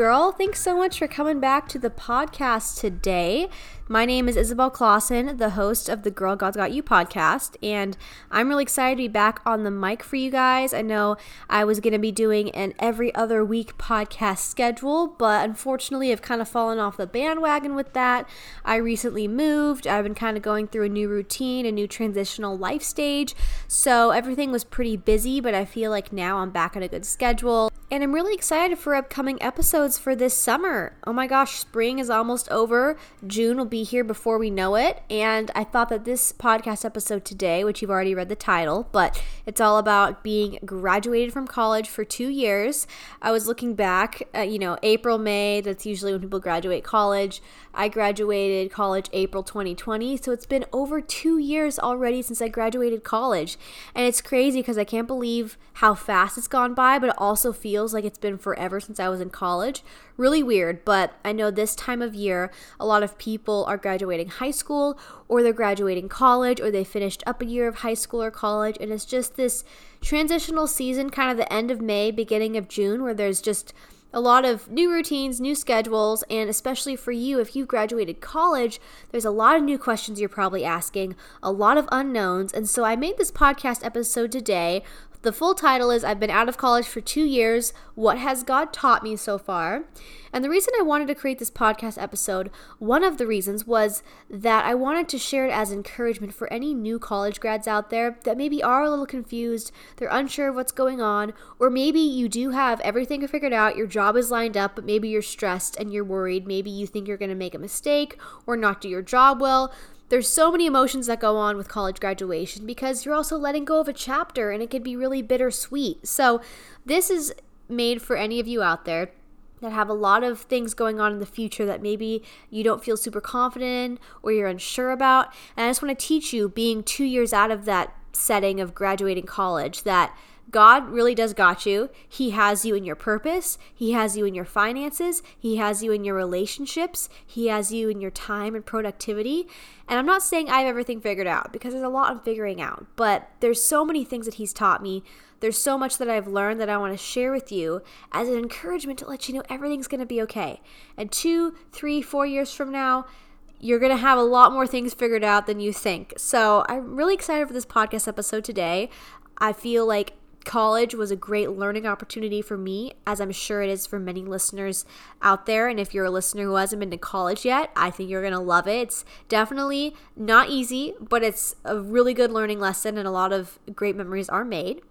Girl, thanks so much for coming back to the podcast today. My name is Isabel Clausen, the host of the Girl God's Got You podcast, and I'm really excited to be back on the mic for you guys. I know I was going to be doing an every other week podcast schedule, but unfortunately, I've kind of fallen off the bandwagon with that. I recently moved, I've been kind of going through a new routine, a new transitional life stage, so everything was pretty busy, but I feel like now I'm back on a good schedule. And I'm really excited for upcoming episodes for this summer. Oh my gosh, spring is almost over. June will be here before we know it. And I thought that this podcast episode today, which you've already read the title, but it's all about being graduated from college for two years. I was looking back, you know, April, May, that's usually when people graduate college. I graduated college April 2020, so it's been over two years already since I graduated college. And it's crazy because I can't believe how fast it's gone by, but it also feels like it's been forever since I was in college. Really weird, but I know this time of year, a lot of people are graduating high school, or they're graduating college, or they finished up a year of high school or college, and it's just this transitional season, kind of the end of May, beginning of June, where there's just a lot of new routines, new schedules, and especially for you, if you've graduated college, there's a lot of new questions you're probably asking, a lot of unknowns. And so I made this podcast episode today the full title is I've been out of college for two years. What has God taught me so far? And the reason I wanted to create this podcast episode, one of the reasons was that I wanted to share it as encouragement for any new college grads out there that maybe are a little confused, they're unsure of what's going on, or maybe you do have everything figured out, your job is lined up, but maybe you're stressed and you're worried. Maybe you think you're going to make a mistake or not do your job well. There's so many emotions that go on with college graduation because you're also letting go of a chapter and it can be really bittersweet. So, this is made for any of you out there that have a lot of things going on in the future that maybe you don't feel super confident or you're unsure about. And I just want to teach you, being two years out of that setting of graduating college, that God really does got you. He has you in your purpose. He has you in your finances. He has you in your relationships. He has you in your time and productivity. And I'm not saying I have everything figured out because there's a lot I'm figuring out, but there's so many things that He's taught me. There's so much that I've learned that I want to share with you as an encouragement to let you know everything's going to be okay. And two, three, four years from now, you're going to have a lot more things figured out than you think. So I'm really excited for this podcast episode today. I feel like college was a great learning opportunity for me, as I'm sure it is for many listeners out there. And if you're a listener who hasn't been to college yet, I think you're going to love it. It's definitely not easy, but it's a really good learning lesson, and a lot of great memories are made.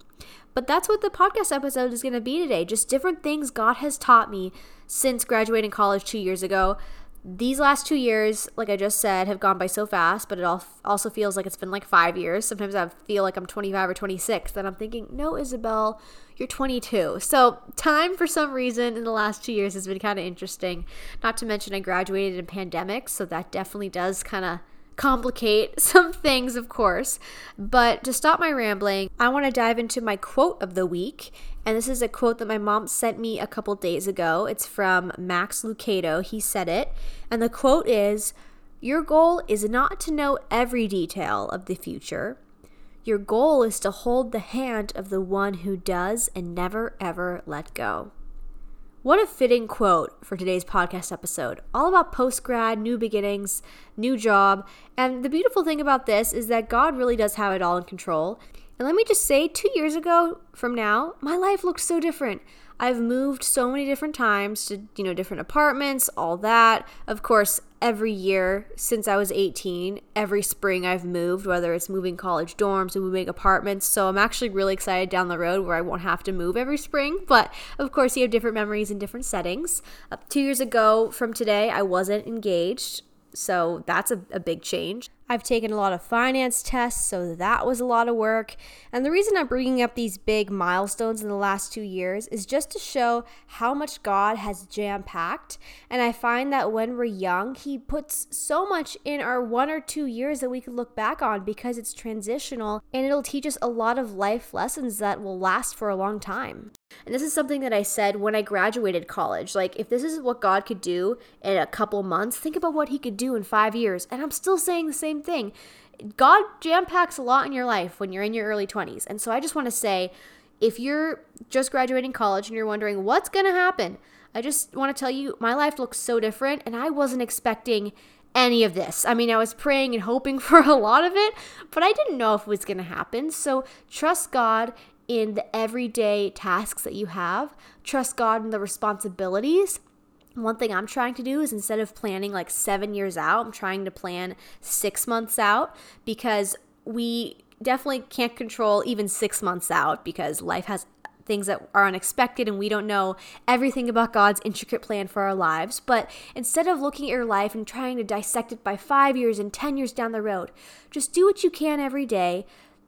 But that's what the podcast episode is going to be today just different things God has taught me since graduating college two years ago these last two years, like I just said, have gone by so fast, but it all also feels like it's been like five years. Sometimes I feel like I'm 25 or 26, and I'm thinking, no, Isabel, you're 22. So time for some reason in the last two years has been kind of interesting. Not to mention I graduated in pandemic, so that definitely does kind of complicate some things, of course. But to stop my rambling, I want to dive into my quote of the week. And this is a quote that my mom sent me a couple days ago. It's from Max Lucado. He said it. And the quote is Your goal is not to know every detail of the future. Your goal is to hold the hand of the one who does and never ever let go. What a fitting quote for today's podcast episode. All about post grad, new beginnings, new job. And the beautiful thing about this is that God really does have it all in control. And let me just say, two years ago from now, my life looks so different. I've moved so many different times to, you know, different apartments, all that. Of course, every year since I was 18, every spring I've moved, whether it's moving college dorms or moving apartments. So I'm actually really excited down the road where I won't have to move every spring. But of course, you have different memories in different settings. Uh, two years ago from today, I wasn't engaged. So that's a, a big change. I've taken a lot of finance tests, so that was a lot of work. And the reason I'm bringing up these big milestones in the last two years is just to show how much God has jam packed. And I find that when we're young, He puts so much in our one or two years that we can look back on because it's transitional and it'll teach us a lot of life lessons that will last for a long time. And this is something that I said when I graduated college. Like, if this is what God could do in a couple months, think about what He could do in five years. And I'm still saying the same thing. God jam packs a lot in your life when you're in your early 20s. And so I just want to say, if you're just graduating college and you're wondering what's going to happen, I just want to tell you my life looks so different and I wasn't expecting any of this. I mean, I was praying and hoping for a lot of it, but I didn't know if it was going to happen. So trust God in the everyday tasks that you have, trust God in the responsibilities. One thing I'm trying to do is instead of planning like seven years out, I'm trying to plan six months out because we definitely can't control even six months out because life has things that are unexpected and we don't know everything about God's intricate plan for our lives. But instead of looking at your life and trying to dissect it by five years and 10 years down the road, just do what you can every day.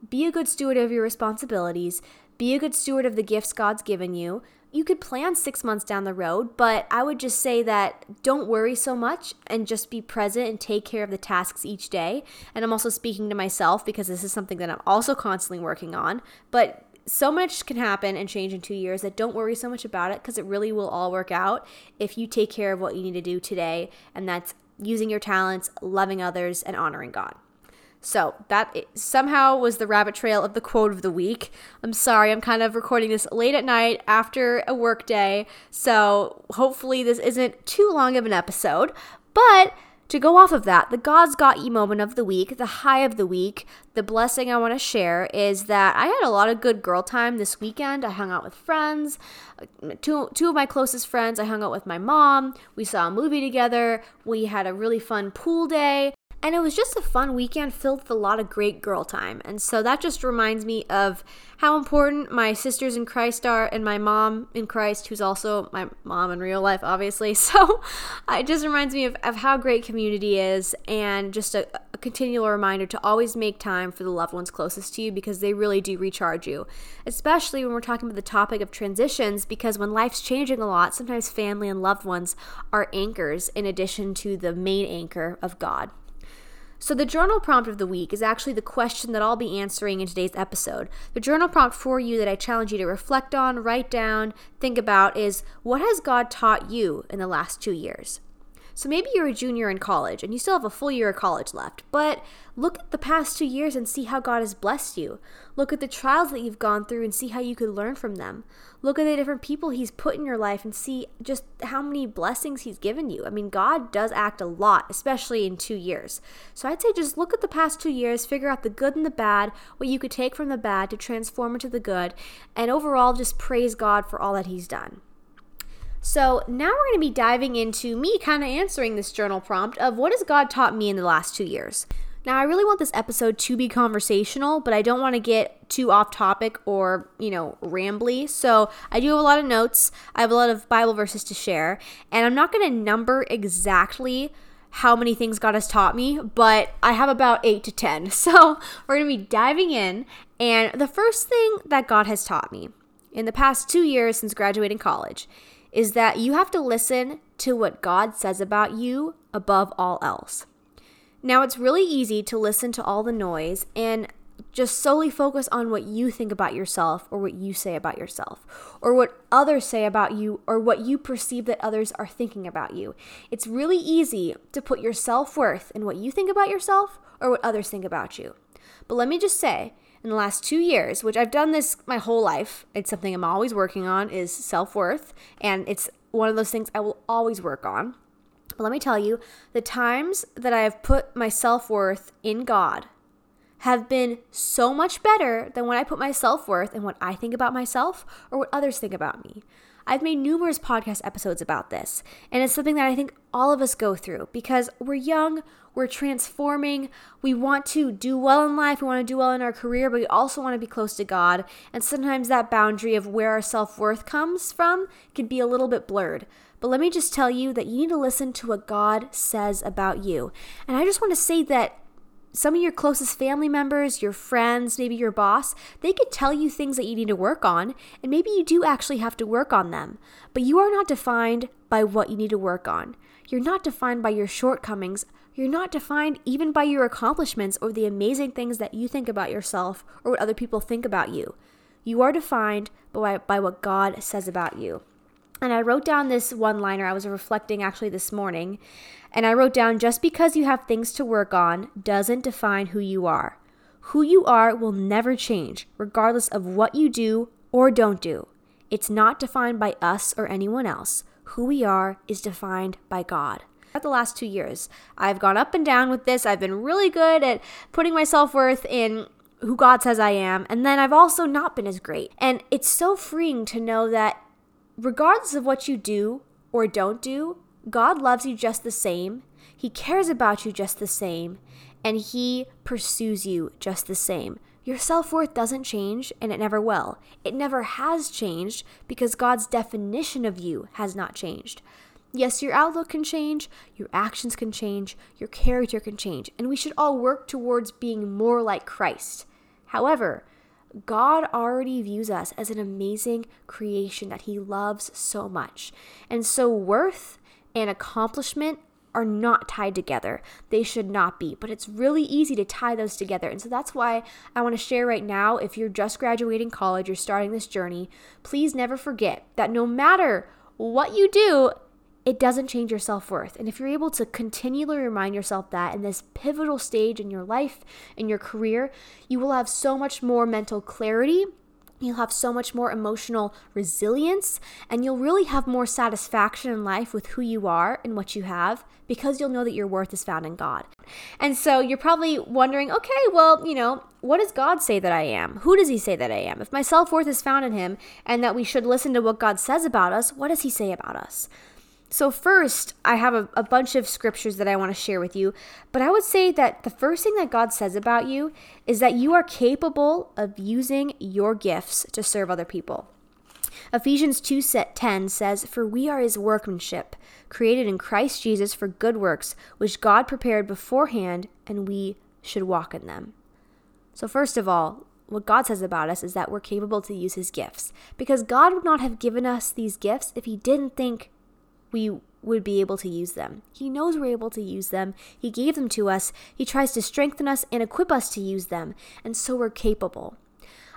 Be a good steward of your responsibilities. Be a good steward of the gifts God's given you. You could plan six months down the road, but I would just say that don't worry so much and just be present and take care of the tasks each day. And I'm also speaking to myself because this is something that I'm also constantly working on. But so much can happen and change in two years that don't worry so much about it because it really will all work out if you take care of what you need to do today, and that's using your talents, loving others, and honoring God. So that somehow was the rabbit trail of the quote of the week. I'm sorry, I'm kind of recording this late at night after a work day, so hopefully this isn't too long of an episode, but to go off of that, the God's Got You moment of the week, the high of the week, the blessing I want to share is that I had a lot of good girl time this weekend. I hung out with friends, uh, two, two of my closest friends. I hung out with my mom. We saw a movie together. We had a really fun pool day. And it was just a fun weekend filled with a lot of great girl time. And so that just reminds me of how important my sisters in Christ are and my mom in Christ, who's also my mom in real life, obviously. So uh, it just reminds me of, of how great community is and just a, a continual reminder to always make time for the loved ones closest to you because they really do recharge you. Especially when we're talking about the topic of transitions, because when life's changing a lot, sometimes family and loved ones are anchors in addition to the main anchor of God. So, the journal prompt of the week is actually the question that I'll be answering in today's episode. The journal prompt for you that I challenge you to reflect on, write down, think about is what has God taught you in the last two years? So maybe you're a junior in college and you still have a full year of college left, but look at the past two years and see how God has blessed you. Look at the trials that you've gone through and see how you could learn from them. Look at the different people He's put in your life and see just how many blessings He's given you. I mean, God does act a lot, especially in two years. So I'd say just look at the past two years, figure out the good and the bad, what you could take from the bad to transform into the good, and overall just praise God for all that He's done. So now we're going to be diving into me kind of answering this journal prompt of what has God taught me in the last two years. Now, I really want this episode to be conversational, but I don't want to get too off topic or, you know, rambly. So I do have a lot of notes. I have a lot of Bible verses to share, and I'm not going to number exactly how many things God has taught me, but I have about eight to 10. So we're going to be diving in. And the first thing that God has taught me in the past two years since graduating college is that you have to listen to what God says about you above all else. Now, it's really easy to listen to all the noise and just solely focus on what you think about yourself or what you say about yourself or what others say about you or what you perceive that others are thinking about you. It's really easy to put your self worth in what you think about yourself or what others think about you. But let me just say, in the last two years, which I've done this my whole life. It's something I'm always working on is self-worth, and it's one of those things I will always work on. But let me tell you, the times that I have put my self-worth in God have been so much better than when I put my self-worth in what I think about myself or what others think about me. I've made numerous podcast episodes about this, and it's something that I think all of us go through because we're young, we're transforming, we want to do well in life, we want to do well in our career, but we also want to be close to God. And sometimes that boundary of where our self worth comes from can be a little bit blurred. But let me just tell you that you need to listen to what God says about you. And I just want to say that some of your closest family members, your friends, maybe your boss, they could tell you things that you need to work on, and maybe you do actually have to work on them. But you are not defined by what you need to work on. You're not defined by your shortcomings. You're not defined even by your accomplishments or the amazing things that you think about yourself or what other people think about you. You are defined by, by what God says about you. And I wrote down this one liner. I was reflecting actually this morning. And I wrote down just because you have things to work on doesn't define who you are. Who you are will never change, regardless of what you do or don't do. It's not defined by us or anyone else. Who we are is defined by God. The last two years, I've gone up and down with this. I've been really good at putting my self worth in who God says I am, and then I've also not been as great. And it's so freeing to know that regardless of what you do or don't do, God loves you just the same. He cares about you just the same, and He pursues you just the same. Your self worth doesn't change, and it never will. It never has changed because God's definition of you has not changed. Yes, your outlook can change, your actions can change, your character can change, and we should all work towards being more like Christ. However, God already views us as an amazing creation that He loves so much. And so, worth and accomplishment are not tied together. They should not be, but it's really easy to tie those together. And so that's why I want to share right now if you're just graduating college, you're starting this journey, please never forget that no matter what you do, it doesn't change your self worth. And if you're able to continually remind yourself that in this pivotal stage in your life, in your career, you will have so much more mental clarity. You'll have so much more emotional resilience, and you'll really have more satisfaction in life with who you are and what you have because you'll know that your worth is found in God. And so you're probably wondering, okay, well, you know, what does God say that I am? Who does He say that I am? If my self worth is found in Him and that we should listen to what God says about us, what does He say about us? So, first, I have a, a, bunch of scriptures that I want to share with you, but I would say that the first thing that God says about you is that you are capable of using your gifts to serve other people. Ephesians 2 10 says, For we are his workmanship, created in Christ Jesus for good works, which God prepared beforehand, and we should walk in them. So, first of all, what God says about us is that we're capable to use his gifts, because God would not have given us these gifts if he didn't think we would be able to use them. He knows we're able to use them. He gave them to us. He tries to strengthen us and equip us to use them. And so we're capable.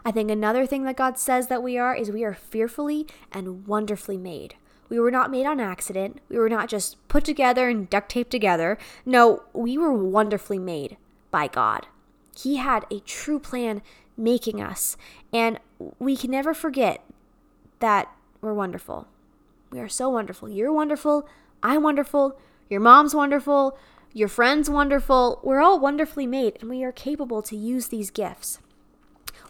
I think another thing that God says that we are is we are fearfully and wonderfully made. We were not made on accident. We were not just put together and duct taped together. No, we were wonderfully made by God. He had a true plan making us. And we can never forget that we're wonderful. We are so wonderful. You're wonderful. I'm wonderful. Your mom's wonderful. Your friend's wonderful. We're all wonderfully made, and we are capable to use these gifts.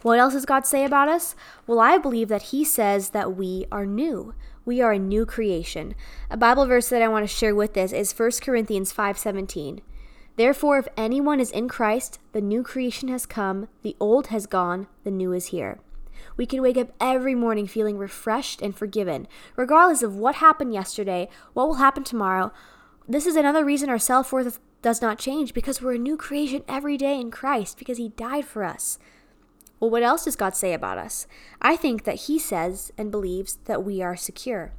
What else does God say about us? Well, I believe that He says that we are new. We are a new creation. A Bible verse that I want to share with this is 1 Corinthians 5:17. Therefore, if anyone is in Christ, the new creation has come, the old has gone, the new is here. We can wake up every morning feeling refreshed and forgiven, regardless of what happened yesterday, what will happen tomorrow. This is another reason our self worth does not change because we're a new creation every day in Christ because He died for us. Well, what else does God say about us? I think that He says and believes that we are secure.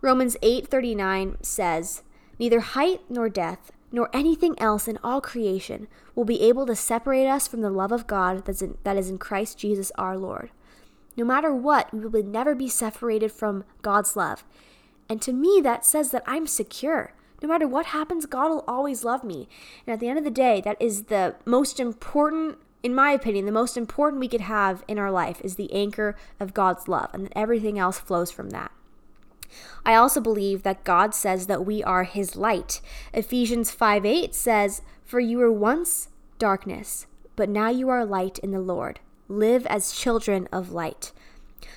Romans 8:39 says, "Neither height nor depth, nor anything else in all creation will be able to separate us from the love of God that is in Christ Jesus our Lord." No matter what, we will never be separated from God's love. And to me, that says that I'm secure. No matter what happens, God will always love me. And at the end of the day, that is the most important, in my opinion, the most important we could have in our life is the anchor of God's love, and that everything else flows from that. I also believe that God says that we are his light. Ephesians 5 8 says, For you were once darkness, but now you are light in the Lord live as children of light.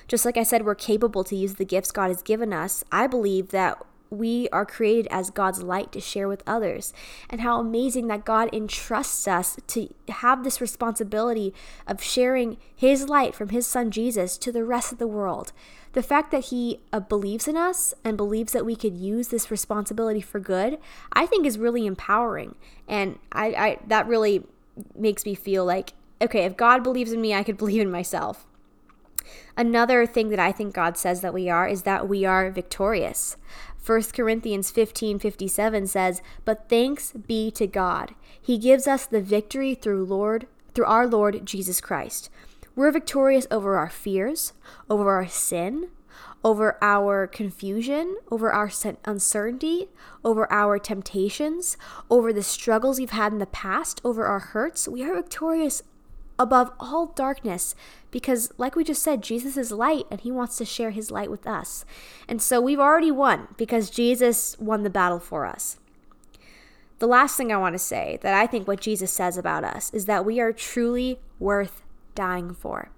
Just like I said, we're capable to use the gifts God has given us. I believe that we are created as God's light to share with others. And how amazing that God entrusts us to have this responsibility of sharing His light from His Son Jesus to the rest of the world. The fact that He uh, believes in us and believes that we could use this responsibility for good, I think is really empowering. And I, I that really makes me feel like okay, if God believes in me, I could believe in myself. Another thing that I think God says that we are is that we are victorious. 1 Corinthians 15 57 says, But thanks be to God. He gives us the victory through Lord through our Lord Jesus Christ. We're victorious over our fears, over our sin, over our confusion, over our uncertainty, over our temptations, over the struggles we've had in the past, over our hurts. We are victorious above all darkness because, like we just said, Jesus is light and he wants to share his light with us. And so we've already won because Jesus won the battle for us. The last thing I want to say that I think what Jesus says about us is that we are truly worth dying for.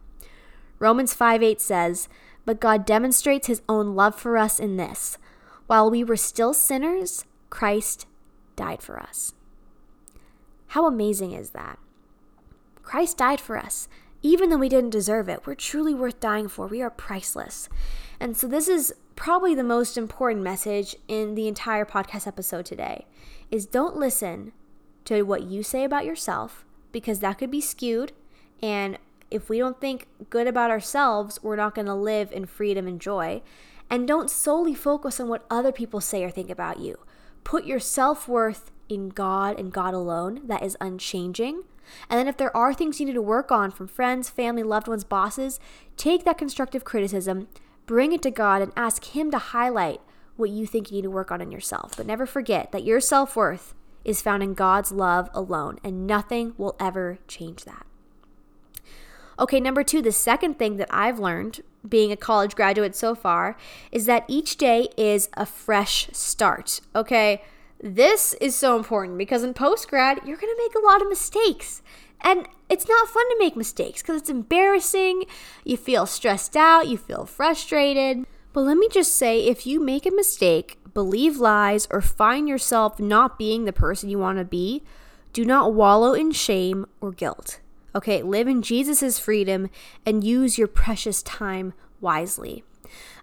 Romans 5 8 says, But God demonstrates his own love for us in this while we were still sinners, Christ died for us. How amazing is that? Christ died for us. Even though we didn't deserve it, we're truly worth dying for. We are priceless. And so, this is probably the most important message in the entire podcast episode today is don't listen to what you say about yourself because that could be skewed and if we don't think good about ourselves, we're not going to live in freedom and joy. And don't solely focus on what other people say or think about you. Put your self worth in God and God alone, that is unchanging. And then if there are things you need to work on from friends, family, loved ones, bosses, take that constructive criticism, bring it to God, and ask Him to highlight what you think you need to work on in yourself. But never forget that your self worth is found in God's love alone, and nothing will ever change that. Okay, number two, the second thing that I've learned being a college graduate so far is that each day is a fresh start. Okay, this is so important because in post grad, you're gonna make a lot of mistakes. And it's not fun to make mistakes because it's embarrassing. You feel stressed out, you feel frustrated. But let me just say if you make a mistake, believe lies, or find yourself not being the person you want to be, do not wallow in shame or guilt. Okay, live in Jesus' freedom and use your precious time wisely.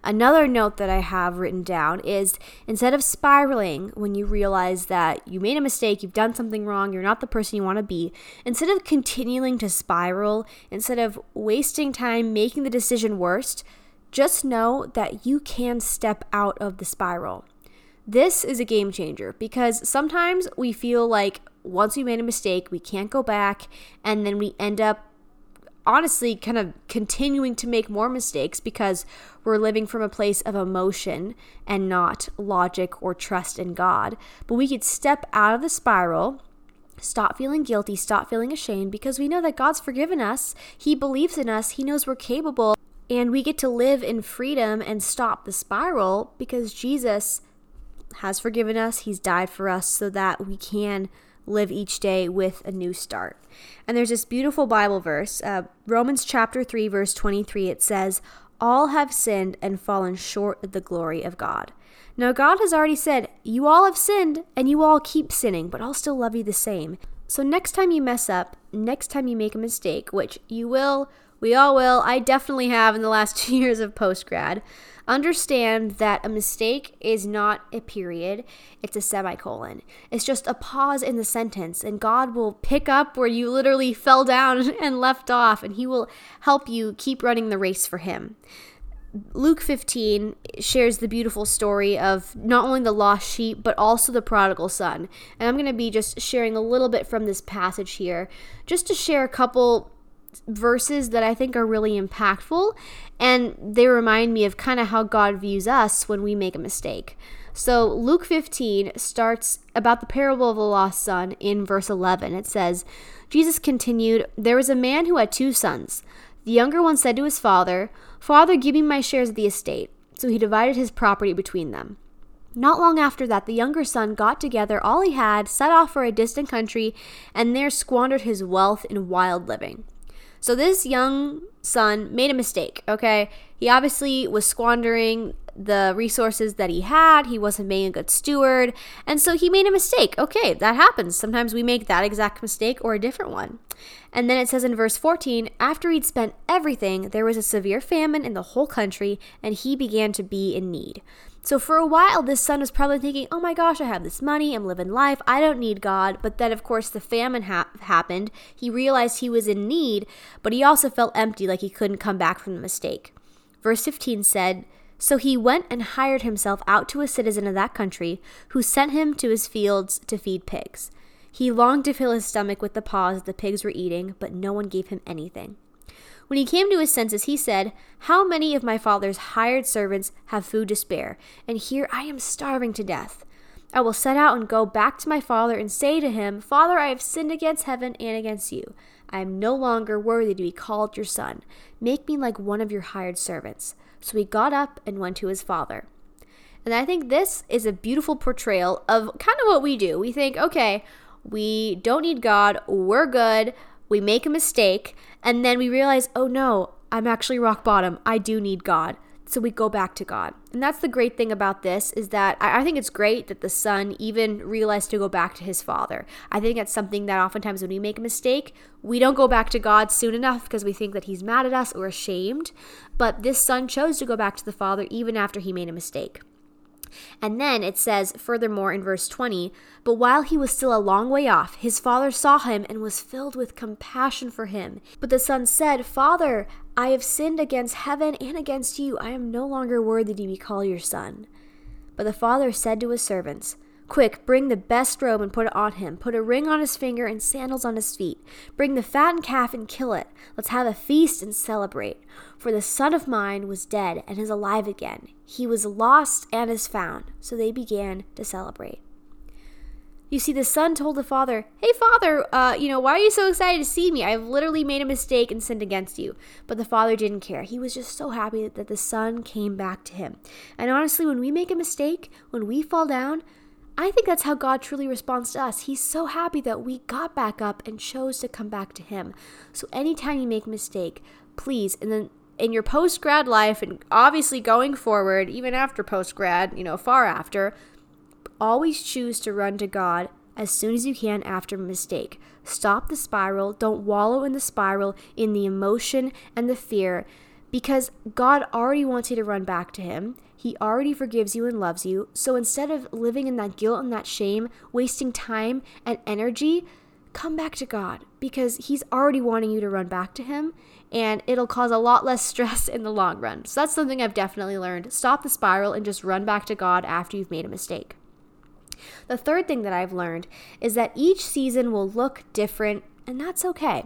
Another note that I have written down is instead of spiraling when you realize that you made a mistake, you've done something wrong, you're not the person you want to be, instead of continuing to spiral, instead of wasting time making the decision worse, just know that you can step out of the spiral. This is a game changer because sometimes we feel like once we made a mistake, we can't go back, and then we end up honestly kind of continuing to make more mistakes because we're living from a place of emotion and not logic or trust in God. But we could step out of the spiral. Stop feeling guilty, stop feeling ashamed because we know that God's forgiven us. He believes in us, He knows we're capable, and we get to live in freedom and stop the spiral because Jesus has forgiven us. He's died for us so that we can live each day with a new start. And there's this beautiful Bible verse, uh, Romans chapter 3, verse 23. It says, All have sinned and fallen short of the glory of God. Now, God has already said, You all have sinned and you all keep sinning, but I'll still love you the same. So, next time you mess up, next time you make a mistake, which you will, we all will, I definitely have in the last two years of post grad, Understand that a mistake is not a period, it's a semicolon. It's just a pause in the sentence, and God will pick up where you literally fell down and left off, and He will help you keep running the race for Him. Luke 15 shares the beautiful story of not only the lost sheep, but also the prodigal son. And I'm going to be just sharing a little bit from this passage here, just to share a couple verses that I think are really impactful, and they remind me of kind of how God views us when we make a mistake. So, Luke 15 starts about the parable of the lost son in verse 11. It says, Jesus continued, There was a man who had two sons. The younger one said to his father, Father, give me my shares of the estate. So he divided his property between them. Not long after that, the younger son got together all he had, set off for a distant country, and there squandered his wealth in wild living. So this young son made a mistake, okay? He obviously was squandering the resources that he had. He wasn't being a good steward. And so he made a mistake. Okay, that happens. Sometimes we make that exact mistake or a different one. And then it says in verse 14 after he'd spent everything, there was a severe famine in the whole country, and he began to be in need. So for a while, this son was probably thinking, oh my gosh, I have this money, I'm living life, I don't need God. But then, of course, the famine ha- happened. He realized he was in need, but he also felt empty, like he couldn't come back from the mistake. Verse 15 said, So he went and hired himself out to a citizen of that country, who sent him to his fields to feed pigs. He longed to fill his stomach with the pods the pigs were eating, but no one gave him anything. When he came to his senses, he said, How many of my father's hired servants have food to spare? And here I am starving to death. I will set out and go back to my father and say to him, Father, I have sinned against heaven and against you. I am no longer worthy to be called your son. Make me like one of your hired servants. So he got up and went to his father. And I think this is a beautiful portrayal of kind of what we do. We think, okay, we don't need God, we're good, we make a mistake, and then we realize, oh no, I'm actually rock bottom. I do need God. So we go back to God. And that's the great thing about this is that I, think it's great that the son even realized to go back to his father. I think that's something that oftentimes when we make a mistake, we don't go back to God soon enough because we think that he's mad at us or ashamed. But this son chose to go back to the father even after he made a mistake. And then it says, furthermore, in verse 20, But while he was still a long way off, his father saw him and was filled with compassion for him. But the son said, Father, I have sinned against heaven and against you. I am no longer worthy to be called your son. But the father said to his servants, Quick, bring the best robe and put it on him. Put a ring on his finger and sandals on his feet. Bring the fattened calf and kill it. Let's have a feast and celebrate. For the son of mine was dead and is alive again. He was lost and is found. So they began to celebrate. You see, the son told the father, Hey, father, uh, you know, why are you so excited to see me? I've literally made a mistake and sinned against you. But the father didn't care. He was just so happy that the son came back to him. And honestly, when we make a mistake, when we fall down, I think that's how God truly responds to us. He's so happy that we got back up and chose to come back to Him. So anytime you make a mistake, please, and then in your post grad life, and obviously going forward, even after post grad, you know, far after, always choose to run to God as soon as you can after mistake. Stop the spiral. Don't wallow in the spiral, in the emotion and the fear, because God already wants you to run back to Him. He already forgives you and loves you. So instead of living in that guilt and that shame, wasting time and energy, come back to God because He's already wanting you to run back to Him and it'll cause a lot less stress in the long run. So that's something I've definitely learned. Stop the spiral and just run back to God after you've made a mistake. The third thing that I've learned is that each season will look different, and that's okay.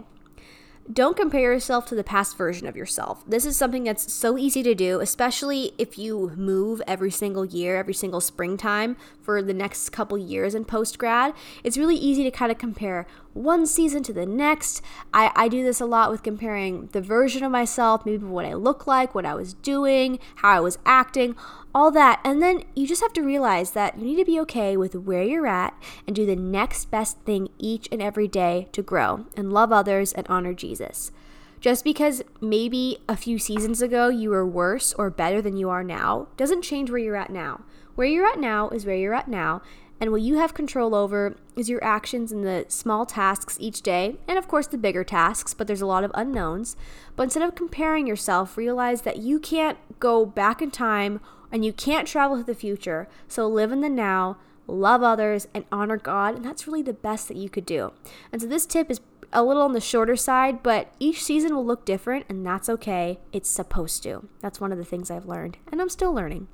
Don't compare yourself to the past version of yourself. This is something that's so easy to do, especially if you move every single year, every single springtime for the next couple years in post grad. It's really easy to kind of compare one season to the next. I, I do this a lot with comparing the version of myself, maybe what I look like, what I was doing, how I was acting, all that. And then you just have to realize that you need to be okay with where you're at and do the next best thing each and every day to grow and love others and honor Jesus. Just because maybe a few seasons ago you were worse or better than you are now doesn't change where you're at now. Where you're at now is where you're at now, and what you have control over is your actions and the small tasks each day, and of course the bigger tasks, but there's a lot of unknowns. But instead of comparing yourself, realize that you can't go back in time and you can't travel to the future. So live in the now, love others, and honor God, and that's really the best that you could do. And so this tip is a little on the shorter side, but each season will look different, and that's okay. It's supposed to. That's one of the things I've learned, and I'm still learning.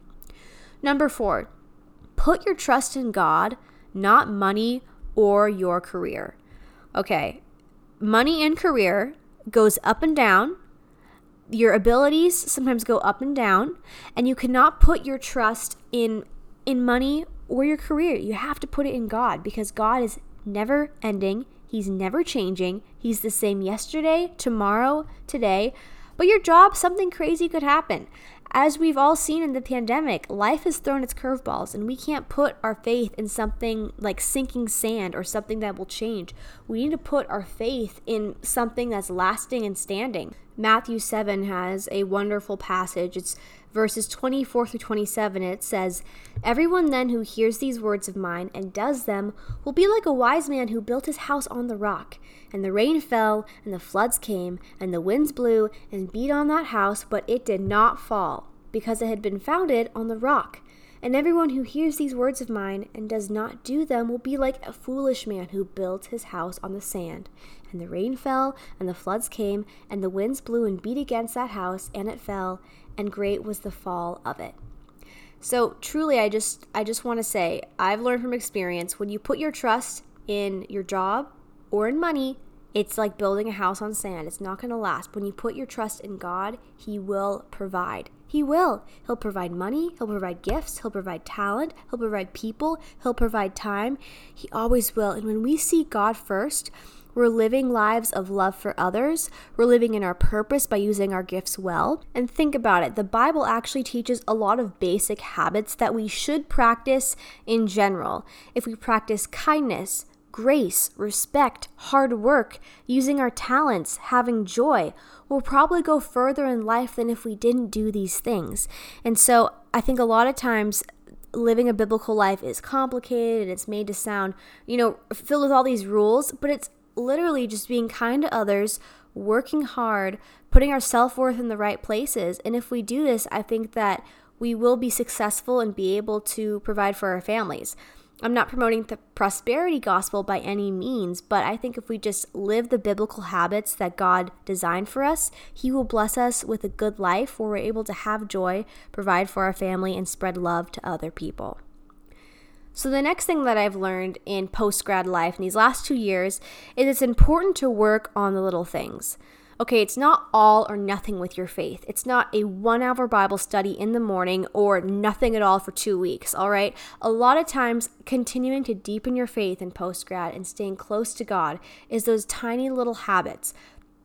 Number four, Put your trust in God, not money or your career. Okay, money and career goes up and down. Your abilities sometimes go up and down, and you cannot put your trust in in money or your career. You have to put it in God because God is never ending. He's never changing. He's the same yesterday, tomorrow, today. But your job, something crazy could happen. As we've all seen in the pandemic, life has thrown its curveballs, and we can't put our faith in something like sinking sand or something that will change. We need to put our faith in something that's lasting and standing. Matthew 7 has a wonderful passage. It's verses 24 through 27. It says, Everyone then who hears these words of mine and does them will be like a wise man who built his house on the rock. And the rain fell, and the floods came, and the winds blew and beat on that house, but it did not fall, because it had been founded on the rock. And everyone who hears these words of mine and does not do them will be like a foolish man who built his house on the sand. And the rain fell, and the floods came, and the winds blew and beat against that house, and it fell, and great was the fall of it. So truly I just I just want to say I've learned from experience when you put your trust in your job or in money, it's like building a house on sand. It's not going to last. When you put your trust in God, he will provide. He will. He'll provide money, He'll provide gifts, He'll provide talent, He'll provide people, He'll provide time. He always will. And when we see God first, we're living lives of love for others. We're living in our purpose by using our gifts well. And think about it the Bible actually teaches a lot of basic habits that we should practice in general. If we practice kindness, grace, respect, hard work, using our talents, having joy, we'll probably go further in life than if we didn't do these things. And so I think a lot of times living a biblical life is complicated and it's made to sound, you know, filled with all these rules, but it's literally just being kind to others, working hard, putting our self worth in the right places. And if we do this, I think that we will be successful and be able to provide for our families. I'm not promoting the prosperity gospel by any means, but I think if we just live the biblical habits that God designed for us, He will bless us with a good life where we're able to have joy, provide for our family, and spread love to other people. So, the next thing that I've learned in post grad life in these last two years is it's important to work on the little things. Okay, it's not all or nothing with your faith. It's not a one hour Bible study in the morning or nothing at all for two weeks, all right? A lot of times, continuing to deepen your faith in post grad and staying close to God is those tiny little habits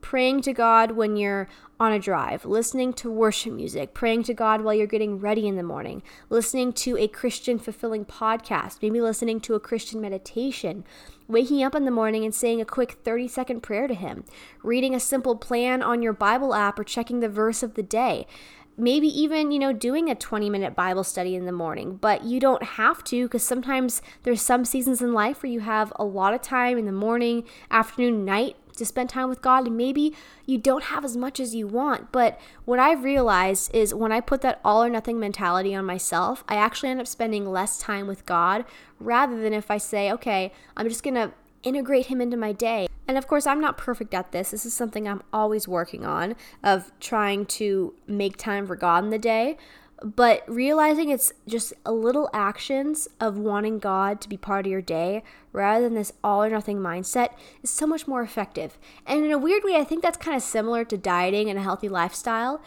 praying to God when you're on a drive, listening to worship music, praying to God while you're getting ready in the morning, listening to a Christian fulfilling podcast, maybe listening to a Christian meditation, waking up in the morning and saying a quick 30 second prayer to Him, reading a simple plan on your Bible app or checking the verse of the day maybe even you know doing a 20 minute bible study in the morning. But you don't have to because sometimes there's some seasons in life where you have a lot of time in the morning afternoon night to spend time with God, and maybe you don't have as much as you want. But what I've realized is when I put that all or nothing mentality on myself, I actually end up spending less time with God rather than if I say, okay, I'm just to integrate Him into my day. And of course, I'm not perfect at this. This is something I'm always working on of trying to make time for God in the day but realizing it's just a little actions of wanting God to be part of your day rather than this all or nothing mindset is so much more effective. And in a weird way, I think that's kind of similar to dieting and a healthy lifestyle.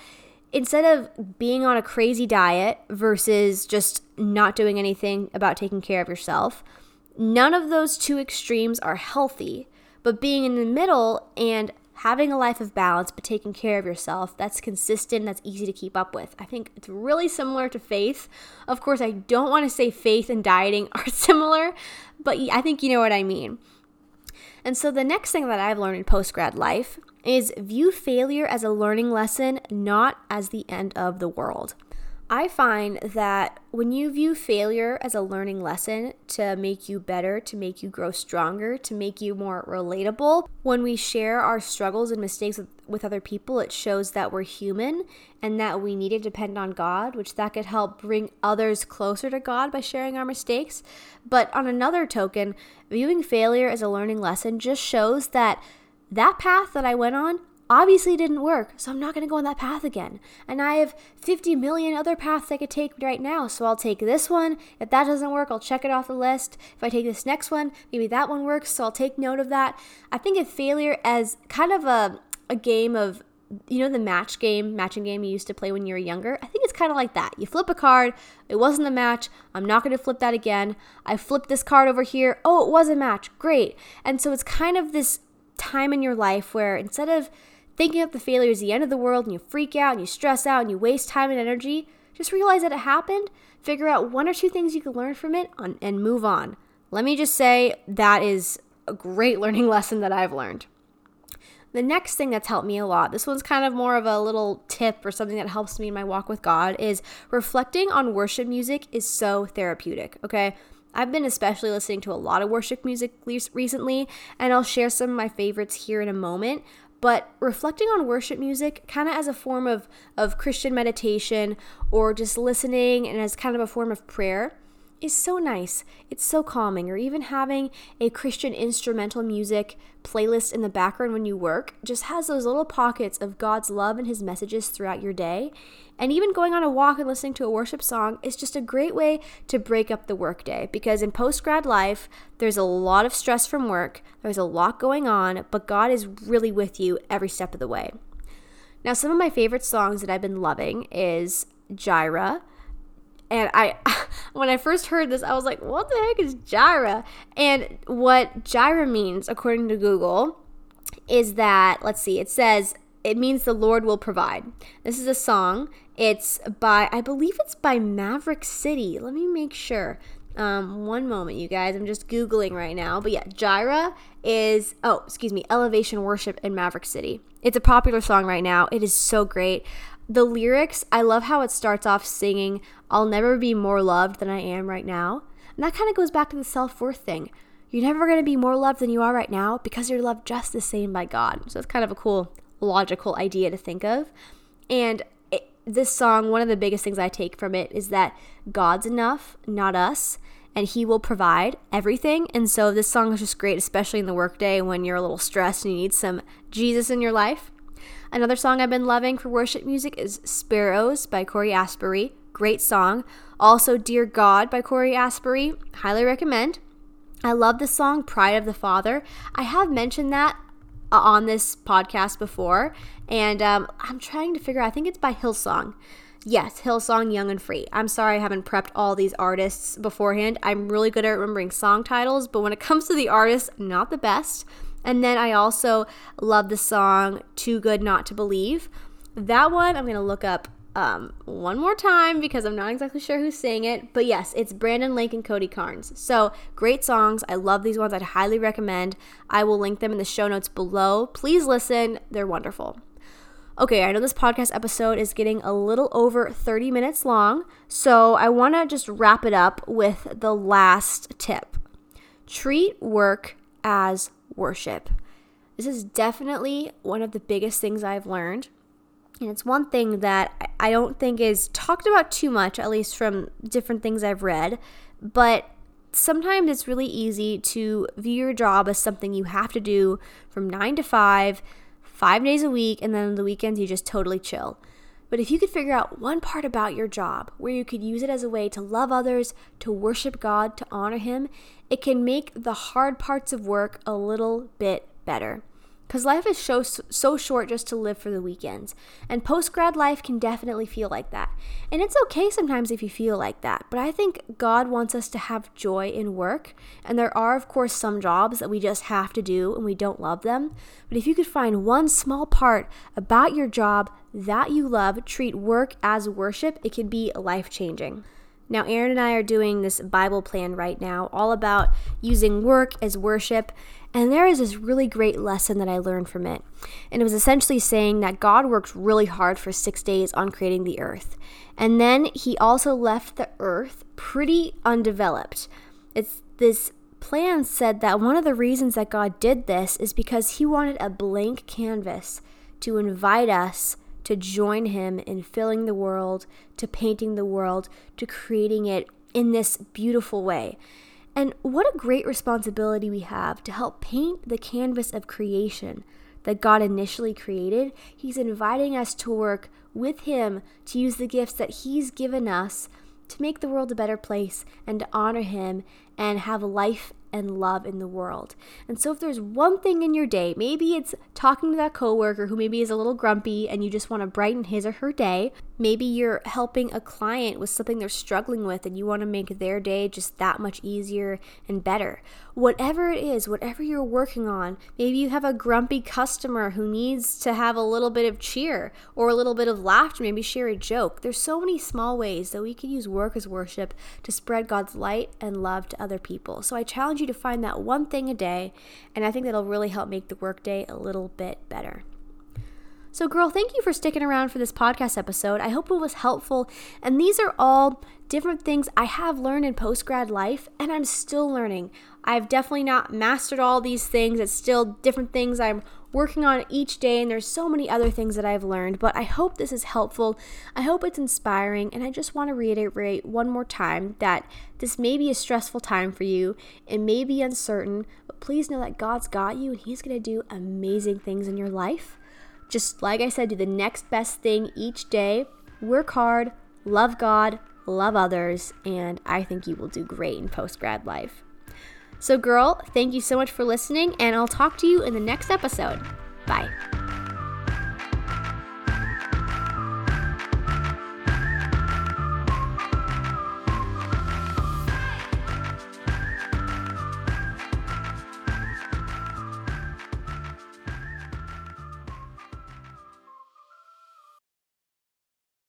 Instead of being on a crazy diet versus just not doing anything about taking care of yourself, none of those two extremes are healthy. But being in the middle and having a life of balance but taking care of yourself that's consistent that's easy to keep up with. I think it's really similar to faith. Of course i don't want to say faith and dieting are similar but i think you know what i mean. And so the next thing that i've learned in post grad life is view failure as a learning lesson not as the end of the world I find that when you view failure as a learning lesson to make you better, to make you grow stronger, to make you more relatable, when we share our struggles and mistakes with, with other people, it shows that we're human and that we need to depend on God, which that could help bring others closer to God by sharing our mistakes. But on another token, viewing failure as a learning lesson just shows that that path that I went on, obviously didn't work, so I'm not going to go on that path again. And I have 50 million other paths I could take right now, so I'll take this one. If that doesn't work, I'll check it off the list. If I take this next one, maybe that one works, so I'll take note of that. I think of failure as kind of a, a game of you know the match game, matching game you used to play when you were younger? I think it's kind of like that. You flip a card, it wasn't a match. I'm not going to flip that again. I flipped this card over here. Oh, it was a match. Great. And so it's kind of this time in your life where instead of thinking that the failure is the end of the world and you freak out and you stress out and you waste time and energy, just realize that it happened, figure out one or two things you can learn from it, and move on. Let me just say that is a great learning lesson that I've learned. The next thing that's helped me a lot, this one's kind of more of a little tip or something that helps me in my walk with God, is reflecting on worship music is so therapeutic, okay? I've been especially listening to a lot of worship music recently, and I'll share some of my favorites here in a moment. But reflecting on worship music kind of as a form of, of Christian meditation or just listening and as kind of a form of prayer is so nice. It's so calming. Or even having a Christian instrumental music playlist in the background when you work just has those little pockets of God's love and His messages throughout your day. And even going on a walk and listening to a worship song is just a great way to break up the workday because in post grad life, there's a lot of stress from work, there's a lot going on, but God is really with you every step of the way. Now, some of my favorite songs that I've been loving is Jireh. And I, when I first heard this, I was like, what the heck is Jireh? And what Jireh means, according to Google, is that, let's see, it says, it means the Lord will provide. This is a song. It's by, I believe it's by Maverick City. Let me make sure. Um, one moment, you guys. I'm just Googling right now. But yeah, Jireh is, oh, excuse me, Elevation Worship in Maverick City. It's a popular song right now. It is so great. The lyrics, I love how it starts off singing, I'll never be more loved than I am right now. And that kind of goes back to the self worth thing. You're never going to be more loved than you are right now because you're loved just the same by God. So it's kind of a cool, logical idea to think of. And it, this song, one of the biggest things I take from it is that God's enough, not us and he will provide everything. And so this song is just great, especially in the workday when you're a little stressed and you need some Jesus in your life. Another song I've been loving for worship music is Sparrows by Cory Asbury. Great song. Also, Dear God by Cory Asbury. Highly recommend. I love the song Pride of the Father. I have mentioned that uh, on this podcast before, and um, I'm trying to figure out, I think it's by Hillsong. Yes, Hillsong Young and Free. I'm sorry I haven't prepped all these artists beforehand. I'm really good at remembering song titles, but when it comes to the artists, not the best. And then I also love the song Too Good Not to Believe. That one I'm going to look up um, one more time because I'm not exactly sure who's saying it. But yes, it's Brandon Lake and Cody Carnes. So great songs. I love these ones. I'd highly recommend. I will link them in the show notes below. Please listen, they're wonderful. Okay, I know this podcast episode is getting a little over 30 minutes long, so I want to just wrap it up with the last tip. Treat work as worship. This is definitely one of the biggest things I've learned. And it's one thing that I don't think is talked about too much, at least from different things I've read. But sometimes it's really easy to view your job as something you have to do from nine to five five days a week, and then the weekends you just totally chill. But if you could figure out one part about your job where you could use it as a way to love others, to worship God, to honor Him, it can make the hard parts of work a little bit better. Because life is so, so short just to live for the weekends. And post grad life can definitely feel like that. And it's okay sometimes if you feel like that. But I think God wants us to have joy in work. And there are, of course, some jobs that we just have to do and we don't love them. But if you could find one small part about your job that you love, treat work as worship, it can be life changing. Now, Aaron and I are doing this Bible plan right now, all about using work as worship. And there is this really great lesson that I learned from it. And it was essentially saying that God worked really hard for six days on creating the earth. And then he also left the earth pretty undeveloped. It's this plan said that one of the reasons that God did this is because he wanted a blank canvas to invite us to join him in filling the world, to painting the world, to creating it in this beautiful way. And what a great responsibility we have to help paint the canvas of creation that God initially created. He's inviting us to work with Him to use the gifts that He's given us to make the world a better place and to honor Him and have life and love in the world. And so if there's one thing in your day, maybe it's talking to that coworker who maybe is a little grumpy and you just want to brighten his or her day. Maybe you're helping a client with something they're struggling with and you want to make their day just that much easier and better. Whatever it is, whatever you're working on, maybe you have a grumpy customer who needs to have a little bit of cheer or a little bit of laughter, maybe share a joke. There's so many small ways that we can use work as worship to spread God's light and love to other people. So I challenge you to find that one thing a day, and I think that'll really help make the workday a little bit better. So, girl, thank you for sticking around for this podcast episode. I hope it was helpful. And these are all different things I have learned in post grad life, and I'm still learning. I've definitely not mastered all these things. It's still different things I'm working on each day, and there's so many other things that I've learned. But I hope this is helpful. I hope it's inspiring, and I just want to reiterate one more time that this may be a stressful time for you. It may be uncertain, but please know that God's got you, and He's going to do amazing things in your life. Just like I said, do the next best thing each day. Work hard, love God, love others, and I think you will do great in post grad life. So, girl, thank you so much for listening, and I'll talk to you in the next episode. Bye.